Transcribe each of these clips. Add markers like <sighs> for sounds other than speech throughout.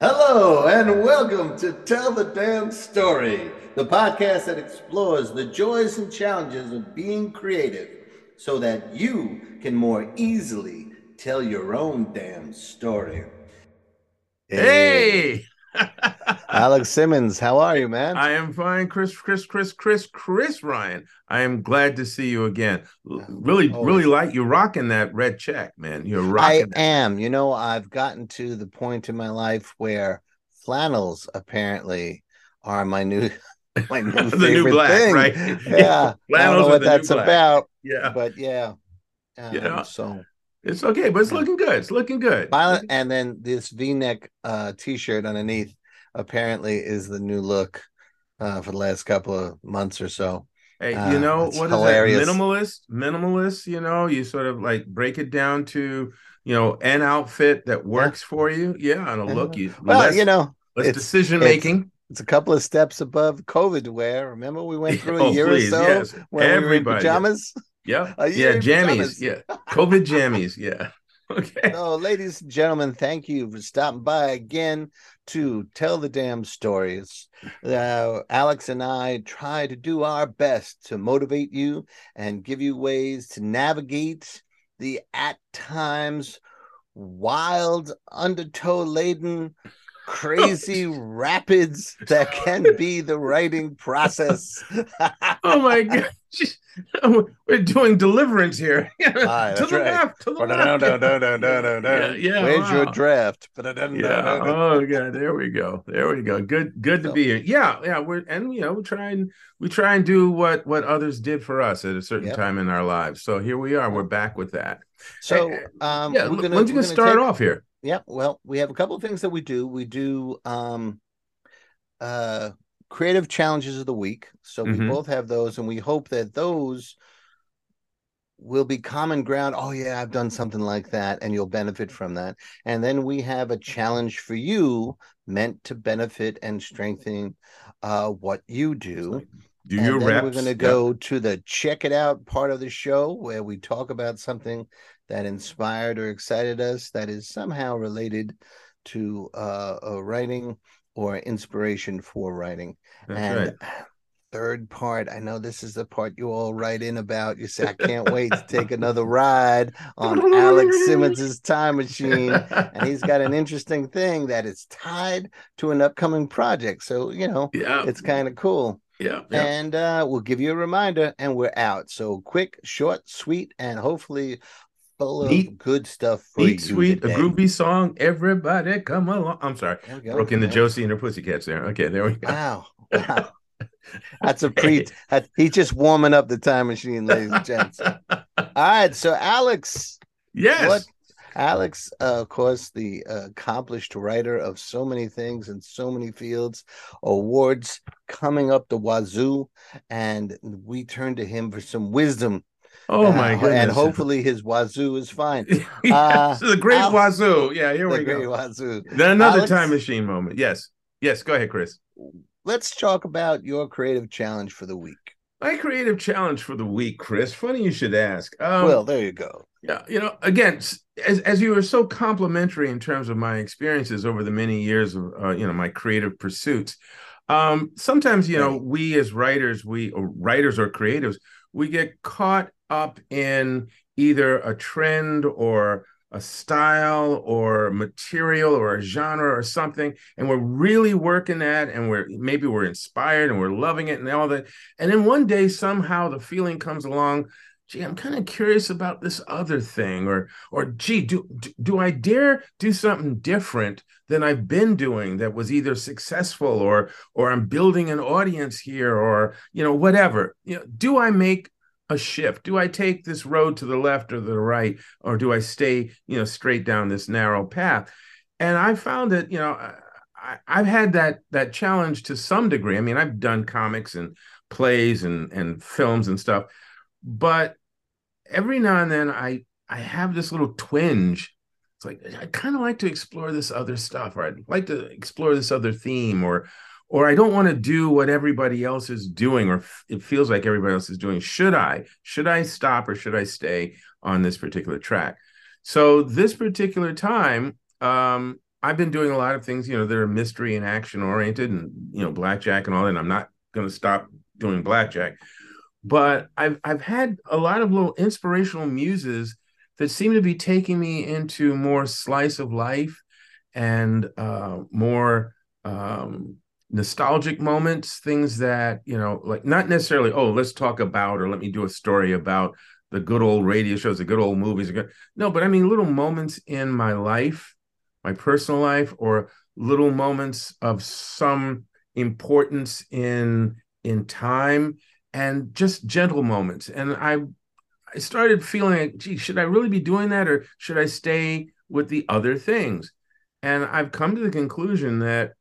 Hello, and welcome to Tell the Damn Story, the podcast that explores the joys and challenges of being creative so that you can more easily tell your own damn story. Hey, Alex Simmons, how are you, man? I am fine, Chris, Chris, Chris, Chris, Chris Ryan. I am glad to see you again. Really, Always. really like you rocking that red check, man. You're I rocking. that. am. You know, I've gotten to the point in my life where flannels apparently are my new <laughs> my new <laughs> The new favorite black, thing. right? <laughs> Yeah, I don't Flannels know what that's about, Yeah, but yeah. Um, Yeah. So it's okay, but it's looking good. It's looking good. violet, and then this V-neck uh, T-shirt underneath apparently is the new look uh, for the last couple of months or so. Hey, you know what what is hilarious. that? Minimalist, minimalist. You know, you sort of like break it down to you know an outfit that works for you. Yeah, and a look. You Well, less, you know, less it's- decision making. it's a couple of steps above COVID wear. Remember, we went <laughs> through a Oh, year please, or so yes. when we were in pajamas. Yeah, yeah, jammies. Yeah, COVID jammies. Yeah. <laughs> Okay. So, ladies and gentlemen, thank you for stopping by again to tell the damn stories. Uh, Alex and I try to do our best to motivate you and give you ways to navigate the at times wild, undertow laden, crazy <laughs> rapids that can be the writing process. Oh my <laughs> god. <laughs> We're doing deliverance here. to the right. left. To the left. no, no, no, no, no, no. Yeah, yeah, Where's your draft? Yeah. Oh god. There we go. There we go. Good. Good to be here. Yeah. Yeah. We're and you know we try and we try and do what what others did for us at a certain Yep. time in our lives. So here we are. We're back with that. So, um, yeah. we're gonna, when's we're gonna start take- off here? Yeah, well, we have a couple of things that we do. We do um uh creative challenges of the week. So we Mhm. both have those, and we hope that those will be common ground. Oh yeah, I've done something like that, and you'll benefit from that. And then we have a challenge for you meant to benefit and strengthen uh what you do. Do and your then reps. we're going to Yep. go to the check it out part of the show where we talk about something that inspired or excited us that is somehow related to uh, uh writing or inspiration for writing. That's and right. <sighs> third part, I know this is the part you all write in about. You say, I can't wait to take another <laughs> ride on Alex Simmons's time machine. And he's got an interesting thing that is tied to an upcoming project. So, you know, <laughs> yeah. it's kind of cool yeah. Yeah. and uh, we'll give you a reminder and we're out so quick short sweet and hopefully full of Neat- good stuff for you sweet, a groovy song. Everybody come along. I'm sorry. Go. Broke into. Josie and her pussycats there. Okay, there we go. wow <laughs> wow that's a pre he's just warming up the time machine ladies and gents <laughs> all right so alex Yes. What? Alex, uh, of course, the uh, accomplished writer of so many things in so many fields, awards coming up the wazoo, and we turn to him for some wisdom. Oh my Uh, goodness. And hopefully his wazoo is fine. <laughs> yes, uh, the great Al- wazoo. Yeah, here The we great go. wazoo. Then another Alex? time machine moment. Yes. Yes, go ahead, Chris. Let's talk about your creative challenge for the week. My creative challenge for the week, Chris. Funny you should ask. Um, well, there you go. Yeah, you know, again, as as you were so complimentary in terms of my experiences over the many years of uh, you know my creative pursuits. Um, sometimes you know we as writers, we or writers or creatives, we get caught up in either a trend or a style or material or a genre or something and we're really working at and we're maybe we're inspired and we're loving it and all that and then one day somehow the feeling comes along gee, I'm kind of curious about this other thing, or or gee, do, do do I dare do something different than I've been doing that was either successful or or I'm building an audience here, or you know whatever. You know, do I make a shift? Do I take this road to the left or the right, or do I stay you know straight down this narrow path? And I found that you know. I, I've had that that challenge to some degree. I mean, I've done comics and plays and and films and stuff, but every now and then I I have this little twinge. It's like I kind of like to explore this other stuff, or I'd like to explore this other theme, or or I don't want to do what everybody else is doing, or it feels like everybody else is doing. Should I? Should I stop or should I stay on this particular track? So this particular time, um, I've been doing a lot of things, you know, that are mystery and action oriented and, you know, blackjack and all that. And I'm not going to stop doing blackjack. But I've I've had a lot of little inspirational muses that seem to be taking me into more slice of life and uh, more um, nostalgic moments, things that, you know, like not necessarily, oh, let's talk about or let me do a story about the good old radio shows, the good old movies. No, but I mean little moments in my life, my personal life, or little moments of some importance in in time and just gentle moments. And I I started feeling like, gee, should I really be doing that or should I stay with the other things? And I've come to the conclusion that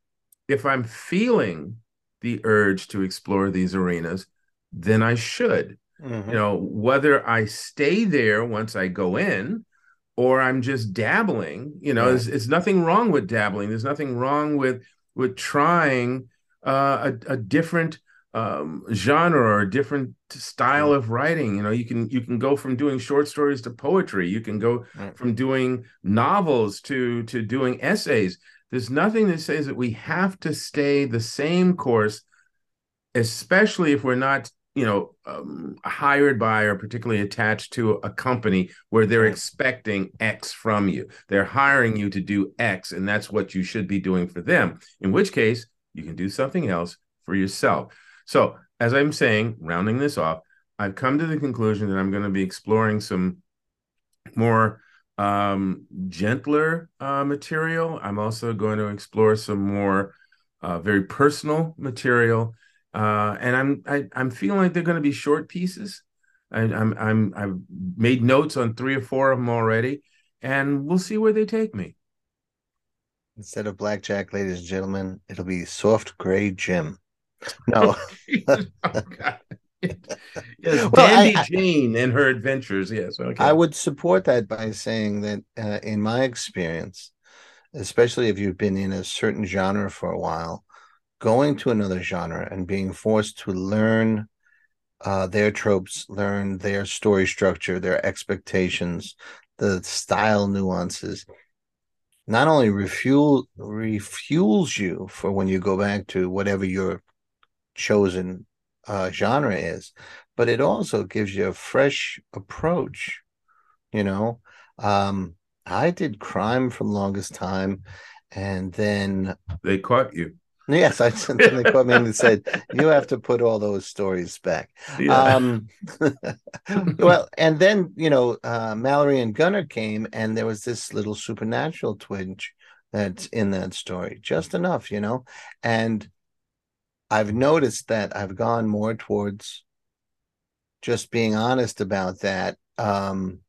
if I'm feeling the urge to explore these arenas, then I should. Mm-hmm. You know, whether I stay there once I go in or I'm just dabbling, you know, right. there's, there's, nothing wrong with dabbling. There's nothing wrong with with trying uh, a, a different um, genre or a different style of writing. You know, you can you can go from doing short stories to poetry. You can go right. from doing novels to to doing essays. There's nothing that says that we have to stay the same course, especially if we're not you know um, hired by or particularly attached to a company where they're expecting x from you. They're hiring you to do x and that's what you should be doing for them in which case you can do something else for yourself. So as i'm saying rounding this off i've come to the conclusion that i'm going to be exploring some more um, gentler uh, material i'm also going to explore some more uh, very personal material uh, and I'm I, am i am feeling like they're going to be short pieces. I, I'm I'm I've made notes on three or four of them already, and we'll see where they take me. Instead of blackjack, ladies and gentlemen, it'll be soft gray Jim. No. <laughs> <laughs> oh, <laughs> yes, well, Dandy I, Jane and her adventures. Yes, okay. I would support that by saying that, uh, in my experience, especially if you've been in a certain genre for a while, going to another genre and being forced to learn uh, their tropes, learn their story structure, their expectations, the style nuances, not only refuel refuels you for when you go back to whatever your chosen uh, genre is, but it also gives you a fresh approach. You know, um, I did crime for the longest time, and then they caught you. Yes, I sent them they called me and they said, You have to put all those stories back. Yeah. Um, <laughs> well, and then, you know, uh, Mallory and Gunnar came, and there was this little supernatural twinge that's in that story, just enough, you know. And I've noticed that I've gone more towards just being honest about that um,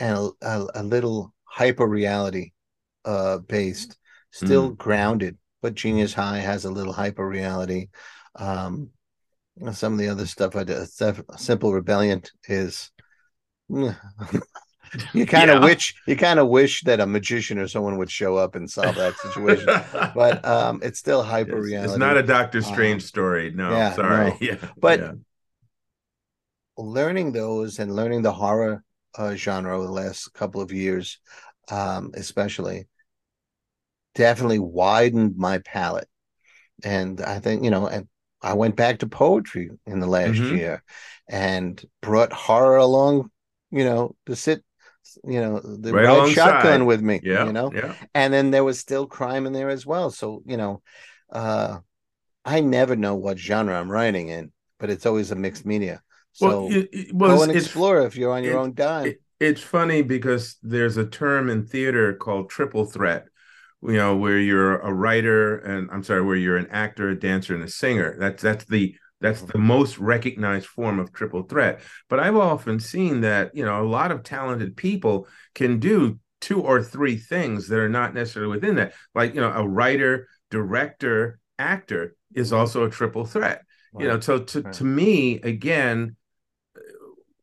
and a, a, a little hyper reality uh, based still mm. grounded but Genius High has a little hyper reality. Um, some of the other stuff I did, Simple Rebellion is. <laughs> <laughs> <laughs> you kind of yeah. wish you kind of wish that a magician or someone would show up and solve that situation, <laughs> but um, it's still hyper reality. It's not a Doctor um, Strange um, story. No, yeah, sorry. No. <laughs> Yeah, but yeah. learning those and learning the horror uh, genre over the last couple of years, um, especially, definitely widened my palette. And I think, you know, and I went back to poetry in the last mm-hmm. year and brought horror along, you know, to sit, you know, the right red shotgun with me, yeah, you know, yeah. and then there was still crime in there as well. So, you know, uh, I never know what genre I'm writing in, but it's always a mixed media. So well, it, it go and explore if you're on your it, own dime. it's funny because there's a term in theater called triple threat you know where you're a writer and i'm sorry where you're an actor a dancer and a singer that's that's the that's mm-hmm. the most recognized form of triple threat. But i've often seen that you know a lot of talented people can do two or three things that are not necessarily within that. Like you know a writer director actor is also a triple threat. Wow. you know so to, to me again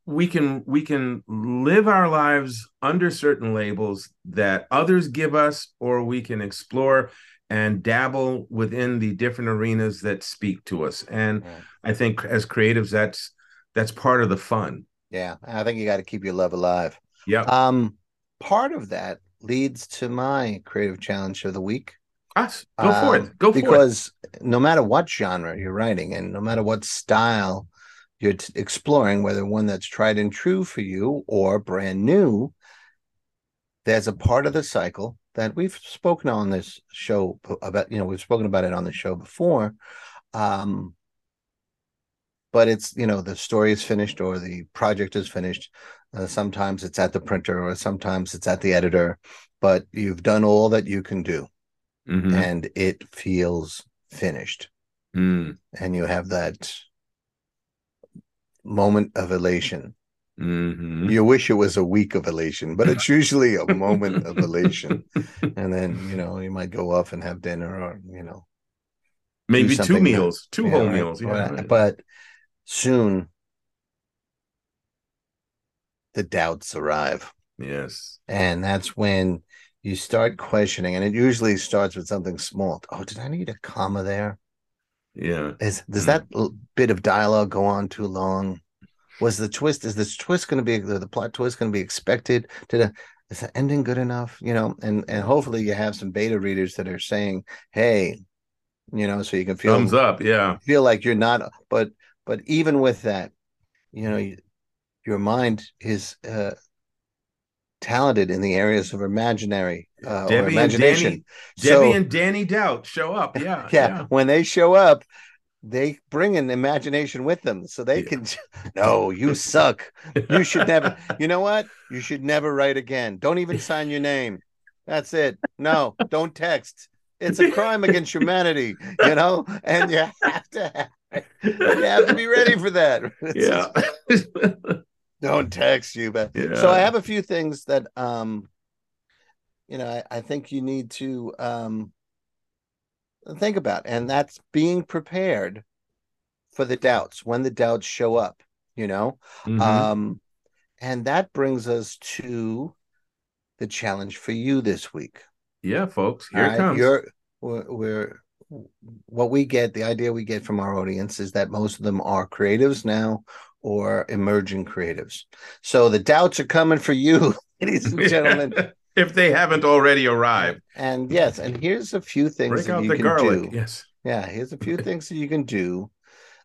we can we can live our lives under certain labels that others give us or we can explore and dabble within the different arenas that speak to us and yeah. i think as creatives that's that's part of the fun yeah i think you got to keep your love alive yeah um part of that leads to my creative challenge of the week. Us, go for Um, it. Go for it. because no matter what genre you're writing and no matter what style you're t- exploring, whether one that's tried and true for you or brand new, there's a part of the cycle that we've spoken on this show about. You know, we've spoken about it on the show before. Um, but it's you know the story is finished or the project is finished. Uh, sometimes it's at the printer or sometimes it's at the editor, but you've done all that you can do Mhm. and it feels finished Mm, and you have that moment of elation mhm. you wish it was a week of elation but it's <laughs> usually a moment of elation <laughs> and then you know you might go off and have dinner or you know Maybe two something that- meals, two whole right, meals. Yeah, right. right. but soon the doubts arrive yes. and that's when you start questioning and it usually starts with something small oh did i need a comma there Yeah. Is does Mm. that bit of dialogue go on too long? Was the twist? Is this twist going to be the, the plot twist going to be expected? Did a, is the ending good enough? You know, and and hopefully you have some beta readers that are saying, "Hey," you know, so you can feel Thumbs up. Yeah. feel like you're not. But but even with that, you know, you, your mind is uh, talented in the areas of imaginary uh, Debbie and. Danny- So- Debbie and Danny Doubt show up. <laughs> Yeah. yeah, when they show up they bring an imagination with them so they Yeah. can no you <laughs> suck. You should never <laughs> you know what? You should never write again. Don't even sign your name. That's it. No don't text. It's a crime against humanity you know? And you have to have, you have to be ready for that. <laughs> Yeah. don't text you but Yeah. so i have a few things that um you know i, I think you need to um think about and that's being prepared for the doubts when the doubts show up you know Mhm. um and that brings us to the challenge for you this week yeah, folks. Here all it comes. You're we're, we're what we get, the idea we get from our audience is that most of them are creatives now or emerging creatives. So the doubts are coming for you, <laughs> ladies and <laughs> gentlemen. If they haven't already arrived, and yes, and here's a few things break that out you the can garlic. do. Yes. Yeah, here's a few things that you can do.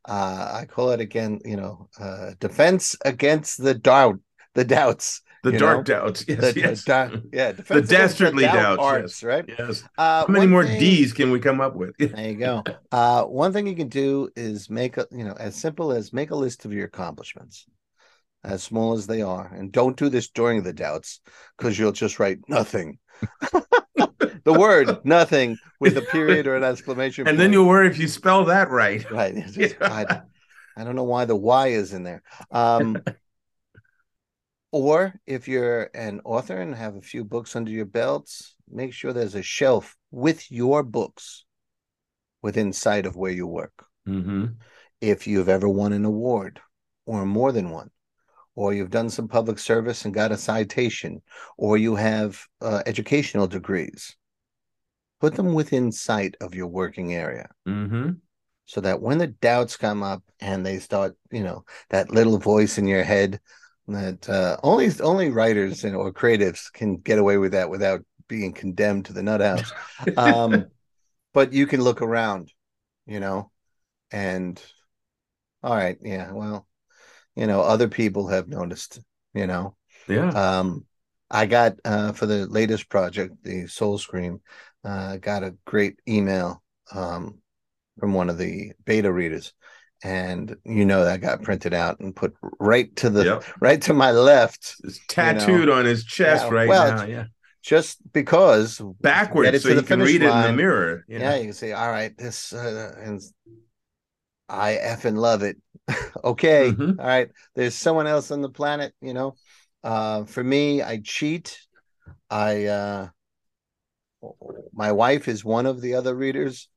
Uh, I call it again, you know, uh, defense against the doubt, the doubts. The dark know, doubts. Yes. the, yes. <laughs> the- yeah, defense against dastardly doubt doubts, arts, right? yes. Uh, How many more thing- D's can we come up with? <laughs> There you go. Uh, one thing you can do is make a, you know, as simple as make a list of your accomplishments, as small as they are, and don't do this during the doubts because you'll just write nothing. <laughs> the word nothing with a period or an exclamation and then you'll worry if you spell that right. right. Just- <laughs> I, I don't know why the Y is in there. Um, or if you're an author and have a few books under your belts, make sure there's a shelf with your books within sight of where you work. Mm-hmm. If you've ever won an award or more than one, or you've done some public service and got a citation, or you have uh, educational degrees, put them within sight of your working area Mm-hmm. so that when the doubts come up and they start, you know, that little voice in your head that uh, only only writers and or creatives can get away with that without being condemned to the nut house. Um, <laughs> but you can look around, you know, and all right, yeah, well, you know, other people have noticed, you know, Yeah. um, I got uh, for the latest project, the Soul Scream, uh, got a great email um, from one of the beta readers, and you know that got printed out and put right to the yep. <laughs> right to my left, It's tattooed on his chest Yeah, right well, now. Yeah. just because Backwards so you can read it in the mirror. you yeah, know? you can say, all right, this uh, and I effing love it. <laughs> okay, Mhm. all right. There's someone else on the planet, you know. Uh, for me, I cheat. I uh, my wife is one of the other readers,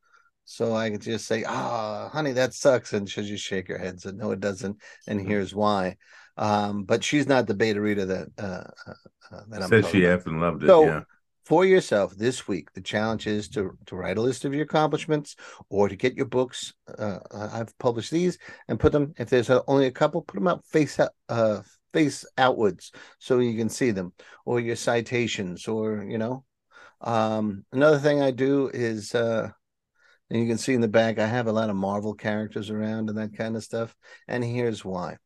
so I can just say, "Ah, honey, that sucks," and she'll just shake her head, say, "No, it doesn't," and here's why. Um, but she's not the beta reader that uh, uh, uh, that I'm Said she effing loved it. So- yeah. For yourself this week the challenge is to to write a list of your accomplishments or to get your books uh, i've published these and put them if there's only a couple put them out face uh face outwards so you can see them or your citations or you know. Um another thing i do is uh and you can see in the back i have a lot of marvel characters around and that kind of stuff and here's why.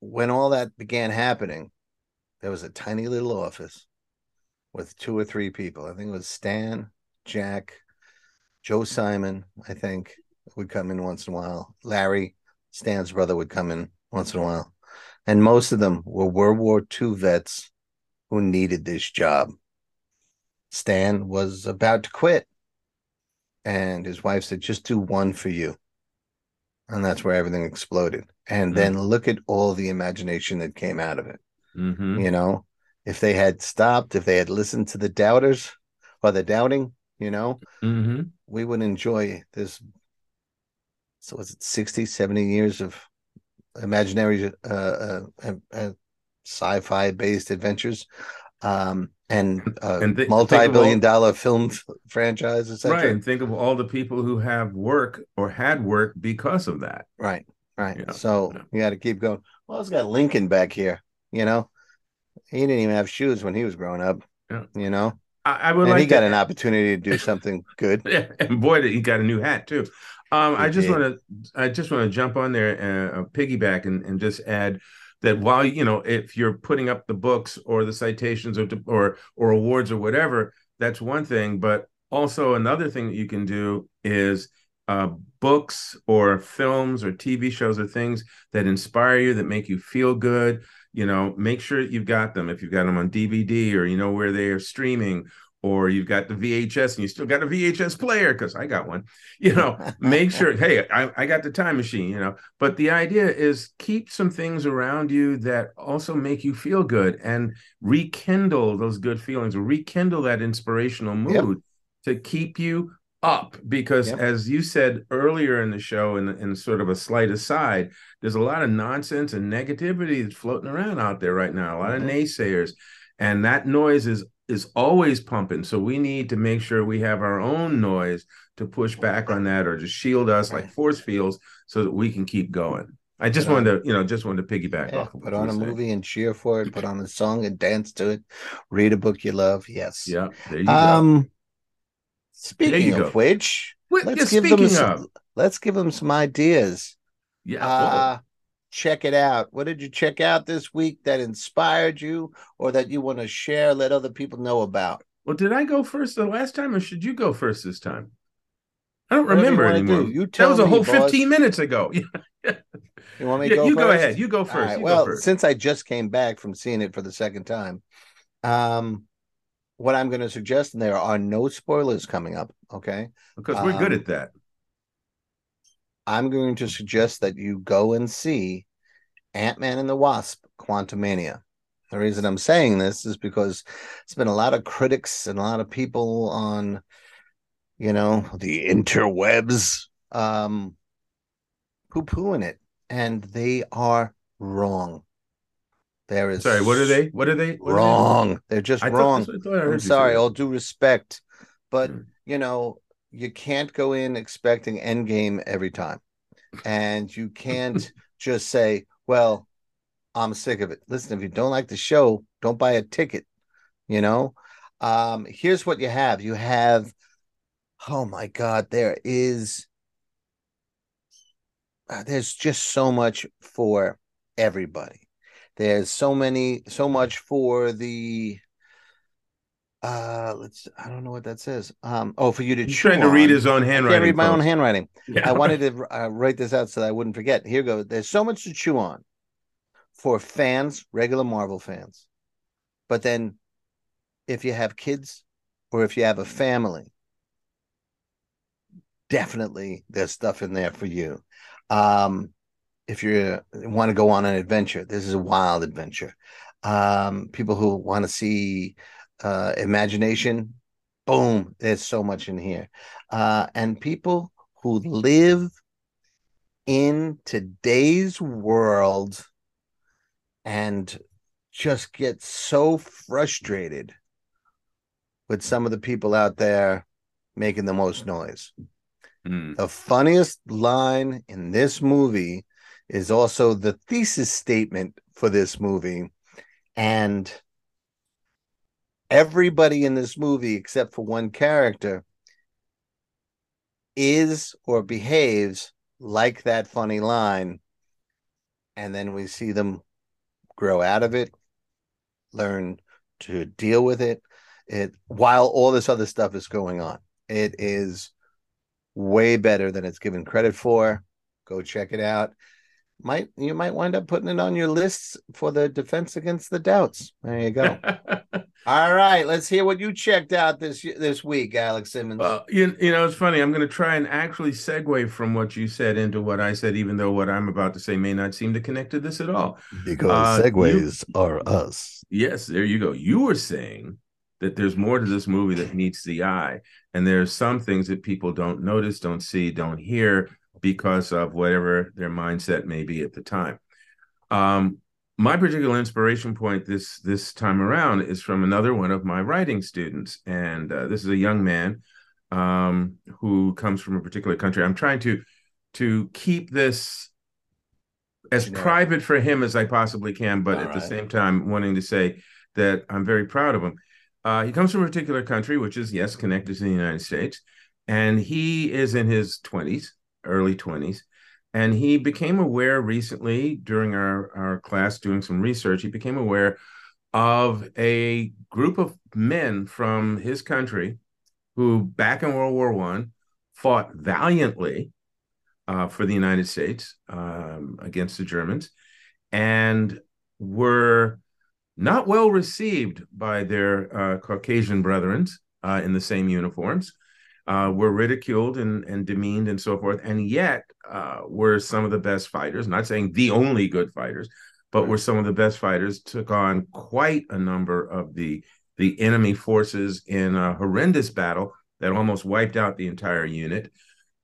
When all that began happening there was a tiny little office with two or three people i think it was stan jack joe simon i think would come in once in a while larry Stan's brother would come in once in a while. And most of them were World War II vets who needed this job. Stan was about to quit. And his wife said, just do one for you. And that's where everything exploded. And mm-hmm. then look at all the imagination that came out of it. Mm-hmm. You know, if they had stopped, if they had listened to the doubters or the doubting, you know, mm-hmm. we would enjoy this so was it 60 70 years of imaginary uh, uh, uh sci-fi based adventures um, and, uh, and th- multi-billion dollar film franchise etc right and think of all the people who have work or had work because of that right right yeah. so yeah. you got to keep going well it's got lincoln back here you know he didn't even have shoes when he was growing up yeah. you know I, I would and like he got an opportunity to do <laughs> something good yeah and boy did he got a new hat too um, I just want to I just want to jump on there and uh, piggyback and, and just add that while you know if you're putting up the books or the citations or or or awards or whatever, that's one thing. But also another thing that you can do is uh, books or films or TV shows or things that inspire you that make you feel good. You know, make sure you've got them. If you've got them on DVD or you know where they are streaming or you've got the VHS and you still got a VHS player because I got one. <laughs> You know, make sure, hey, I, I got the time machine, you know. But the idea is keep some things around you that also make you feel good and rekindle those good feelings, rekindle that inspirational mood yep. to keep you up. Because yep. as you said earlier in the show, in, in sort of a slight aside, there's a lot of nonsense and negativity that's floating around out there right now, a lot mm-hmm. of naysayers. And that noise is is always pumping. So we need to make sure we have our own noise to push back on that or just shield us like force fields so that we can keep going. I just put wanted on, to, you know, just wanted to piggyback yeah, off. Of put on a movie and cheer for it. Put on a song and dance to it. Read a book you love. Yes. Yeah. There you um, go. Speaking of go. which, let's yeah, give them some, of. let's give them some ideas. Yeah. Uh, check it out. What did you check out this week that inspired you or that you want to share, let other people know about? Well, did I go first the last time or should you go first this time? I don't Whatever remember anymore. Do. You tell that was a whole 15 minutes ago. <laughs> you want me to yeah, go You first? go ahead. You go first. Right. You well, first. since I just came back from seeing it for the second time, um, what I'm going to suggest, and there are no spoilers coming up, okay? Because we're um, good at that. I'm going to suggest that you go and see Ant Man and the Wasp Quantumania. The reason I'm saying this is because it's been a lot of critics and a lot of people on, you know, the interwebs um, poo pooing it, and they are wrong. There is sorry. What are they? What are they? What wrong. Are they? They're just I wrong. I'm sorry. All due respect, but hmm. you know, you can't go in expecting Endgame every time, and you can't <laughs> just say, "Well, I'm sick of it." Listen, if you don't like the show, don't buy a ticket. You know, um, here's what you have. You have, oh my God, there is, uh, there's just so much for everybody. There's so many, so much for the uh let's i don't know what that says. Um oh for you to He's trying to read his own handwriting I read my folks. own handwriting. Yeah. i wanted <laughs> to uh, write this out so that i wouldn't forget. Here goes there's so much to chew on for fans regular marvel fans. But then if you have kids or if you have a family definitely there's stuff in there for you. Um if you want to go on an adventure this is a wild adventure um people who want to see uh, imagination. Boom, there's so much in here. Uh, and people who live in today's world and just get so frustrated with some of the people out there making the most noise. Mm. The funniest line in this movie is also the thesis statement for this movie. And everybody in this movie, except for one character, is or behaves like that funny line. And then we see them grow out of it, learn to deal with it, it while all this other stuff is going on. It is way better than it's given credit for. Go check it out. Might you might wind up putting it on your lists for the defense against the doubts. There you go. <laughs> All right, let's hear what you checked out this this week, Alex Simmons. Well, you, you know, it's funny. I'm going to try and actually segue from what you said into what I said, even though what I'm about to say may not seem to connect to this at all. Because uh, segues you, are us. Yes, there you go. You were saying that there's more to this movie that meets the eye, and there are some things that people don't notice, don't see, don't hear because of whatever their mindset may be at the time. Um, my particular inspiration point this this time around is from another one of my writing students, and uh, this is a young man um, who comes from a particular country. I'm trying to to keep this as private for him as I possibly can, but All at right. the same time wanting to say that I'm very proud of him. Uh, he comes from a particular country, which is yes connected to the United States, and he is in his 20s, early 20s, and he became aware recently during our, our class doing some research, he became aware of a group of men from his country who back in World War One fought valiantly uh, for the United States um, against the Germans and were not well received by their uh, Caucasian brethren uh, in the same uniforms uh, were ridiculed and, and demeaned and so forth, and yet uh, were some of the best fighters. Not saying the only good fighters, but were some of the best fighters. Took on quite a number of the the enemy forces in a horrendous battle that almost wiped out the entire unit.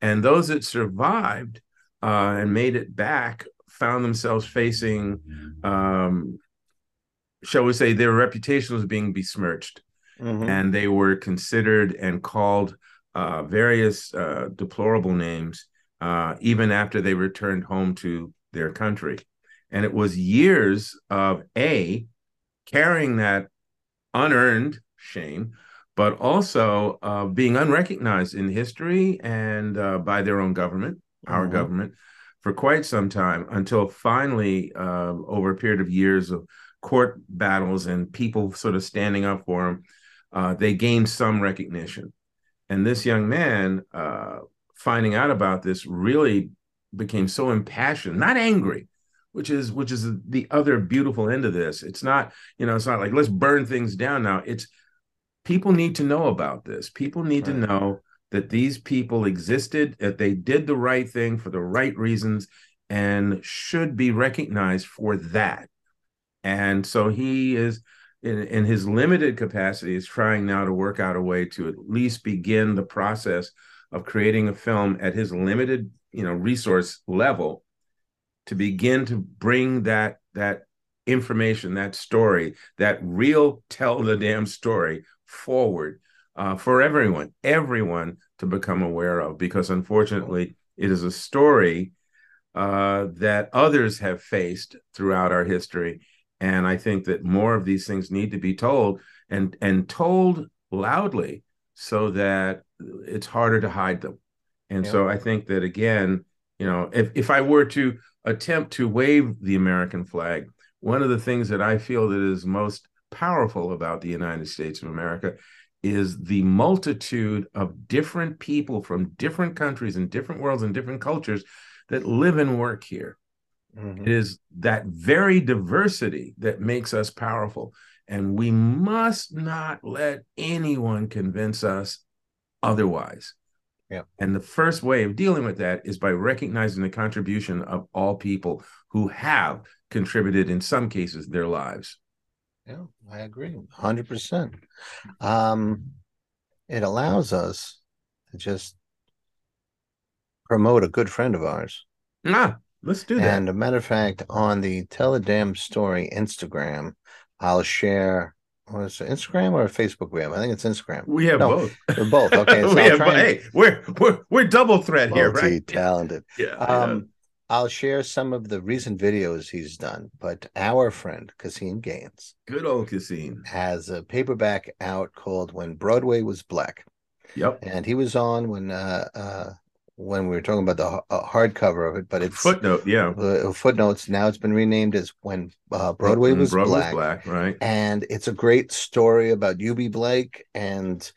And those that survived uh, and made it back found themselves facing, um, shall we say, their reputation was being besmirched. Mm-hmm. And they were considered and called uh, various uh, deplorable names, uh, even after they returned home to their country. And it was years of A, carrying that unearned shame, but also uh, being unrecognized in history and uh, by their own government, our mm-hmm. government, for quite some time until finally, uh, over a period of years of court battles and people sort of standing up for them, uh, they gained some recognition. And this young man, uh, finding out about this, really became so impassioned, not angry, which is which is the other beautiful end of this. It's not, you know, it's not like let's burn things down now. It's people need to know about this. People need right. to know that these people existed, that they did the right thing for the right reasons, and should be recognized for that. And so he is in, in his limited capacity is trying now to work out a way to at least begin the process of creating a film at his limited you know resource level to begin to bring that that information that story that real tell the damn story forward uh, for everyone everyone to become aware of. Because unfortunately it is a story uh, that others have faced throughout our history and I think that more of these things need to be told and and told loudly so that it's harder to hide them. And yeah. so I think that again, you know, if, if I were to attempt to wave the American flag, one of the things that I feel that is most powerful about the United States of America is the multitude of different people from different countries and different worlds and different cultures that live and work here. Mm-hmm. It is that very diversity that makes us powerful. And we must not let anyone convince us otherwise. Yeah. And the first way of dealing with that is by recognizing the contribution of all people who have contributed, in some cases, their lives. Yeah, I agree 100%. Um, it allows us to just promote a good friend of ours. Ah, Let's do that. And a matter of fact, on the Tell a Damn Story Instagram, I'll share. What is it, Instagram or Facebook? We have. I think it's Instagram. We have no, both. We're both. <laughs> Okay. So we have, hey, we're we're we're double threat here, right? Talented. <laughs> Yeah. Um, I'll share some of the recent videos he's done, but our friend Caseen Gaines, good old Caseen, has a paperback out called "When Broadway Was Black." Yep, and he was on when uh, uh, when we were talking about the uh, hardcover of it, but it's footnote, yeah, uh, footnotes. Now it's been renamed as "When uh, Broadway, was, Broadway Black. Black," right? And it's a great story about Eubie Blake and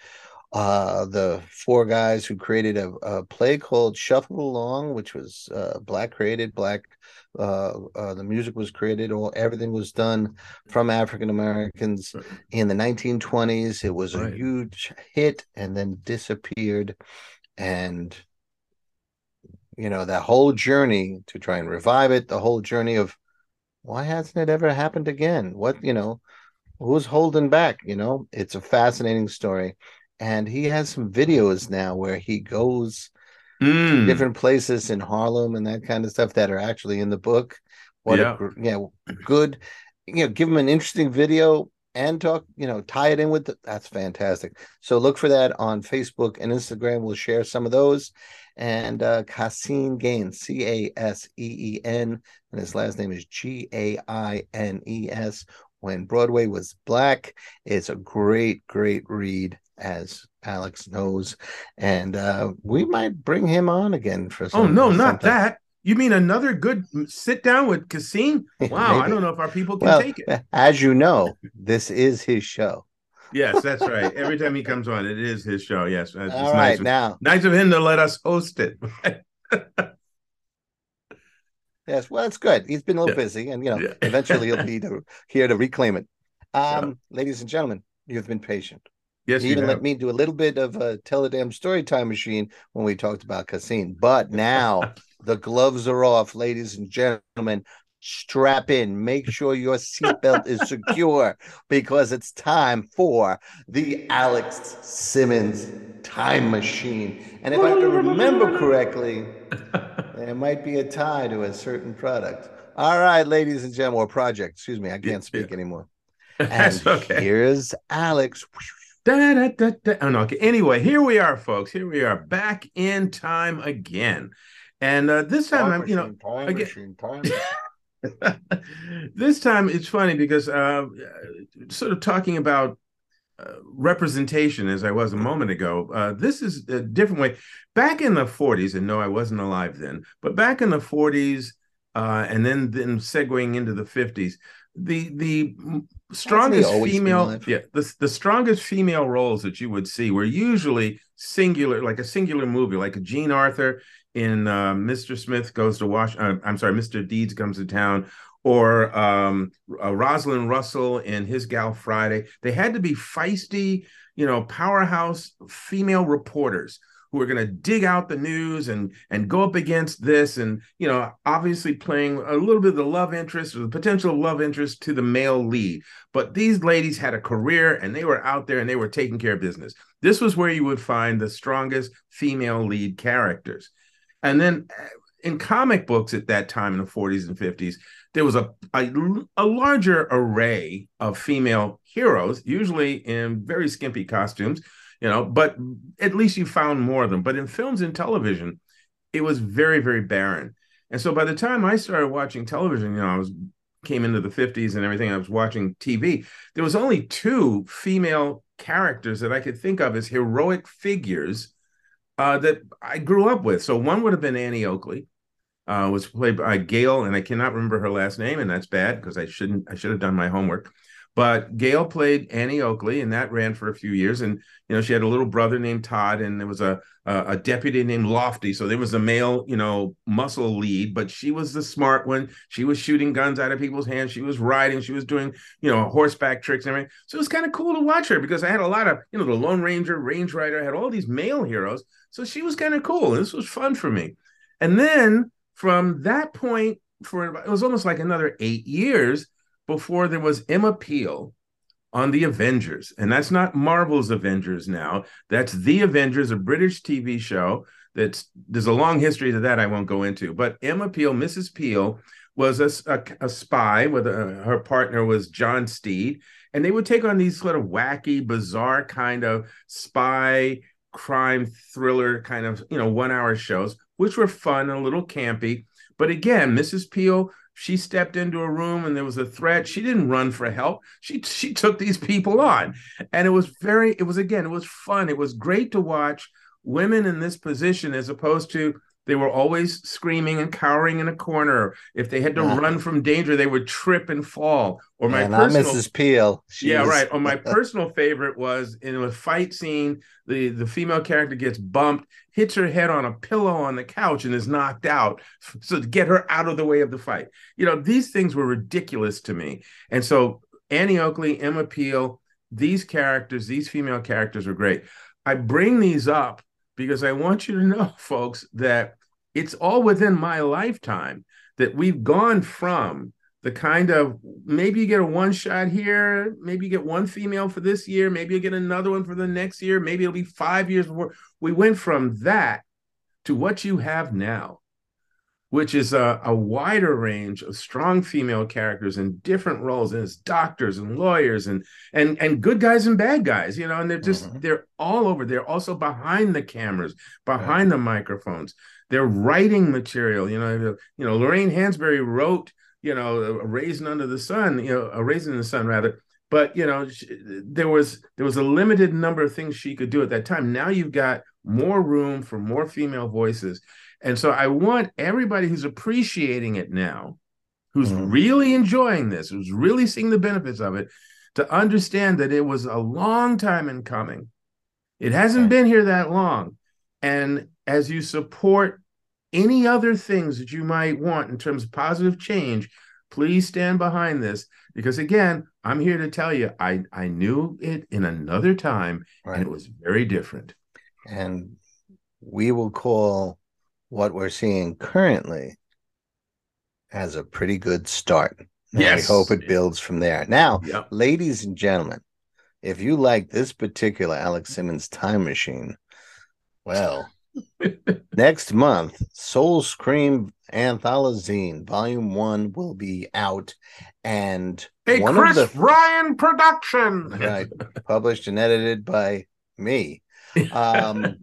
uh, the four guys who created a, a, play called Shuffle Along, which was uh, black created, black. Uh, uh, the music was created, all everything was done from African Americans in the 1920s. It was right. a huge hit and then disappeared, and you know that whole journey to try and revive it, the whole journey of why hasn't it ever happened again? What you know, who's holding back? You know, it's a fascinating story and he has some videos now where he goes mm. to different places in Harlem and that kind of stuff that are actually in the book. What yeah, a, know, good, you know, give him an interesting video and talk, you know, tie it in with the, that's fantastic. So look for that on Facebook and Instagram. We'll share some of those. And uh Caseen Gaines, C A S E E N, and his last name is G A I N E S. When Broadway was black, it's a great, great read as Alex knows, and uh, we might bring him on again for. Some, oh no, not that. You mean another good sit down with Caseen? <laughs> Wow, I don't know if our people can well, take it. <laughs> As you know, this is his show. Yes, that's right. Every time he comes on, it is his show. Yes, it's All right, nice of, now nice of him to let us host it. <laughs> yes, well, it's good. He's been a little yeah. busy, and you know, yeah. eventually he'll be <laughs> to, here to reclaim it. Um, yeah. Ladies and gentlemen, you've been patient. Yes, he even let me do a little bit of a tell a damn story time machine when we talked about Caseen. But now <laughs> the gloves are off, ladies and gentlemen. Strap in, make sure your seatbelt is secure because it's time for the Alex Simmons time machine. And if I can remember correctly, there might be a tie to a certain product. All right, ladies and gentlemen, or project, excuse me, I can't speak yeah. anymore. <laughs> And okay. here's Alex. Da, da, da, da. Oh, no, okay. Anyway, here we are, folks. Here we are back in time again. And uh, this time, time I'm, you know, time again, machine, time <laughs> <laughs> this time it's funny because uh, sort of talking about uh, representation as I was a moment ago. Uh, this is a different way. Back in the 40s, and no, I wasn't alive then, but back in the 40s, uh, and then then segueing into the 50s, the the strongest female yeah the, the strongest female roles that you would see were usually singular like a singular movie like a jean arthur in uh, mr smith goes to wash uh, i'm sorry mr deeds comes to town or um, uh, rosalind russell in his gal friday. They had to be feisty you know powerhouse female reporters who are going to dig out the news and and go up against this and you know obviously playing a little bit of the love interest or the potential love interest to the male lead. But these ladies had a career and they were out there and they were taking care of business. This was where you would find the strongest female lead characters. And then uh, in comic books at that time in the 40s and 50s there was a, a, a larger array of female heroes usually in very skimpy costumes you know, but at least you found more of them. But in films and television, it was very, very barren. And so by the time I started watching television, you know, I was came into the 50s and everything, I was watching TV, there was only two female characters that I could think of as heroic figures uh, that I grew up with. So one would have been Annie Oakley, uh, was played by Gail, and I cannot remember her last name, and that's bad because I shouldn't I should have done my homework. But Gail played Annie Oakley, and that ran for a few years. And you know, she had a little brother named Todd, and there was a a, a deputy named Lofty. So there was a male, you know, muscle lead, but she was the smart one. She was shooting guns out of people's hands. She was riding. She was doing, you know, horseback tricks and everything. So it was kind of cool to watch her because I had a lot of, you know, the Lone Ranger, Range Rider, I had all these male heroes. So she was kind of cool. This was fun for me. And then from that point, for it was almost like another eight years before there was Emma Peel on the Avengers. And that's not Marvel's Avengers now. That's The Avengers, a British TV show. That's there's a long history to that I won't go into. But Emma Peel, Mrs. Peel, was a, a, a spy with a, her partner was John Steed, and they would take on these sort of wacky, bizarre kind of spy crime thriller kind of you know one hour shows, which were fun, and a little campy. But again, Mrs. Peel, she stepped into a room and there was a threat. She didn't run for help. She she took these people on. And it was very, it was again, it was fun. It was great to watch women in this position as opposed to they were always screaming and cowering in a corner. If they had to yeah. run from danger, they would trip and fall. Or my and personal, Mrs. Peel. yeah, right. Or my <laughs> personal favorite was in a fight scene, the the female character gets bumped, hits her head on a pillow on the couch, and is knocked out. So to get her out of the way of the fight. You know, these things were ridiculous to me. And so Annie Oakley, Emma Peel, these characters, these female characters are great. I bring these up because I want you to know, <laughs> folks, that it's all within my lifetime that we've gone from the kind of maybe you get a one shot here, maybe you get one female for this year, maybe you get another one for the next year, maybe it'll be five years before. We went from that to what you have now, which is a, a wider range of strong female characters in different roles as doctors and lawyers and and and good guys and bad guys, you know, and they're just mm-hmm. they're all over. They're also behind the cameras, behind the microphones they're writing material. You know, you know, Lorraine Hansberry wrote, you know, a Raisin Under the Sun, you know, a Raisin in the Sun rather. But you know, she, there was there was a limited number of things she could do at that time. Now you've got more room for more female voices, and so I want everybody who's appreciating it now, who's mm-hmm. really enjoying this, who's really seeing the benefits of it, to understand that it was a long time in coming. It hasn't been here that long. And as you support any other things that you might want in terms of positive change, please stand behind this because again, I'm here to tell you I I knew it in another time right. and it was very different. And we will call what we're seeing currently as a pretty good start. And yes. I hope it builds from there. Now, yep. ladies and gentlemen, if you like this particular Alex Simmons time machine, well, <laughs> Next month, Soul Scream Anthologine Volume One will be out, and a one Chris of the, Ryan production, right? Published and edited by me. <laughs> Um,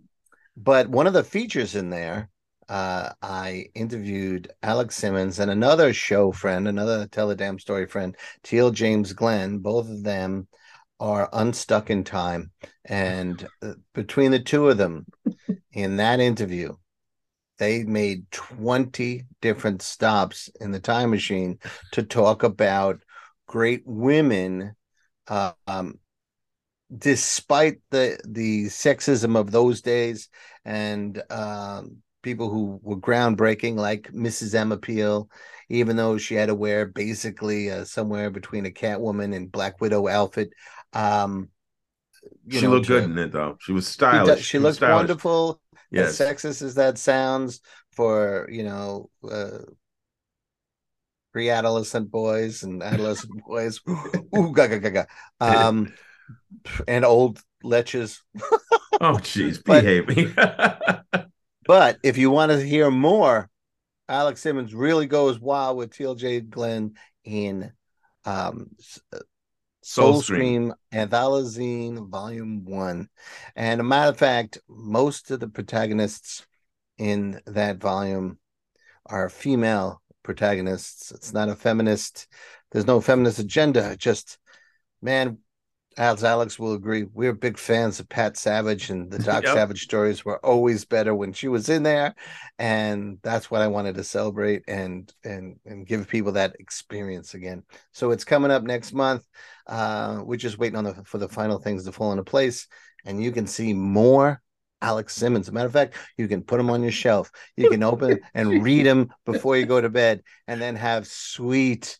but one of the features in there, uh, I interviewed Alex Simmons and another show friend, another Tell the Damn Story friend, Teel James Glenn. Both of them are unstuck in time, and uh, between the two of them, in that interview, they made 20 different stops in the time machine to talk about great women uh, um, despite the the sexism of those days and um, people who were groundbreaking like mrs emma peel even though she had to wear basically uh, somewhere between a catwoman and black widow outfit um, she know, looked to, good in it though. She was stylish. she, she, she looked stylish. wonderful. Yes. as sexist as that sounds for you know uh, pre-adolescent boys and adolescent <laughs> boys. Ooh gaga gaga um <laughs> and old leches oh jeez. <laughs> Behave me but if you want to hear more alex simmons really goes wild with TLJ Glenn in um Soul, Soul Scream, Anthologine Volume One. And a matter of fact, most of the protagonists in that volume are female protagonists. It's not a feminist, there's no feminist agenda. Just, man, as Alex will agree, we're big fans of Pat Savage, and the Doc yep. Savage stories were always better when she was in there, and that's what I wanted to celebrate and and and give people that experience again. So it's coming up next month. Uh, we're just waiting on the for the final things to fall into place, and you can see more Alex Simmons. As a matter of fact, you can put them on your shelf. You can open and read them before you go to bed, and then have sweet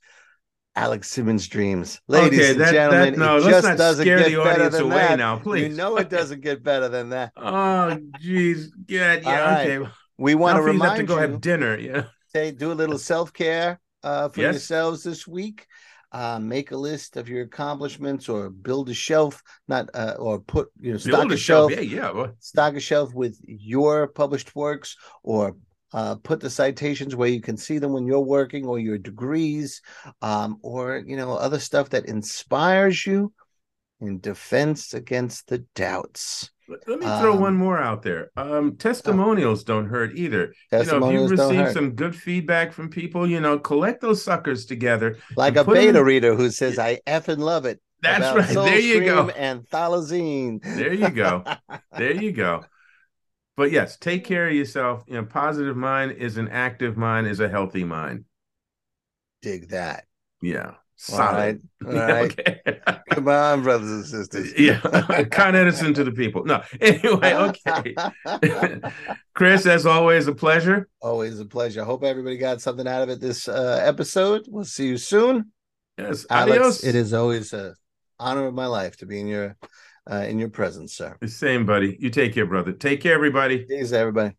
Alex Simmons dreams. Ladies okay, and gentlemen, that, no, it just doesn't get better than that. Now, please. You know it <laughs> doesn't get better than that. oh, jeez. Yeah, yeah, right. okay. We want to remind you to go have dinner. Yeah. Say, do a little self-care uh, for yes. yourselves this week. Uh, make a list of your accomplishments or build a shelf, not uh, or put you know build a, a shelf, shelf. Yeah, yeah. Stock a shelf with your published works or uh, put the citations where you can see them when you're working or your degrees um, or you know other stuff that inspires you in defense against the doubts Let me throw um, one more out there. Um, testimonials oh. don't hurt either. You know, if you receive some good feedback from people, you know, collect those suckers together. Like a beta reader who says, "I effing love it." That's right. Soul there you go. And thalazine. There you go. <laughs> there you go. But yes, take care of yourself. You know, positive mind is an active mind, is a healthy mind. Dig that. Yeah. Solid. All right. <laughs> All right. okay. Come on, brothers and sisters. <laughs> yeah. Con Edison to the people. No. <laughs> Anyway, okay. Chris, as always, a pleasure. Always a pleasure. I hope everybody got something out of it this uh, episode. We'll see you soon. Yes. Alex, Adios. it is always a honor of my life to be in your uh, in your presence, sir. The same, buddy. You take care, brother. Take care, everybody. Thanks, everybody.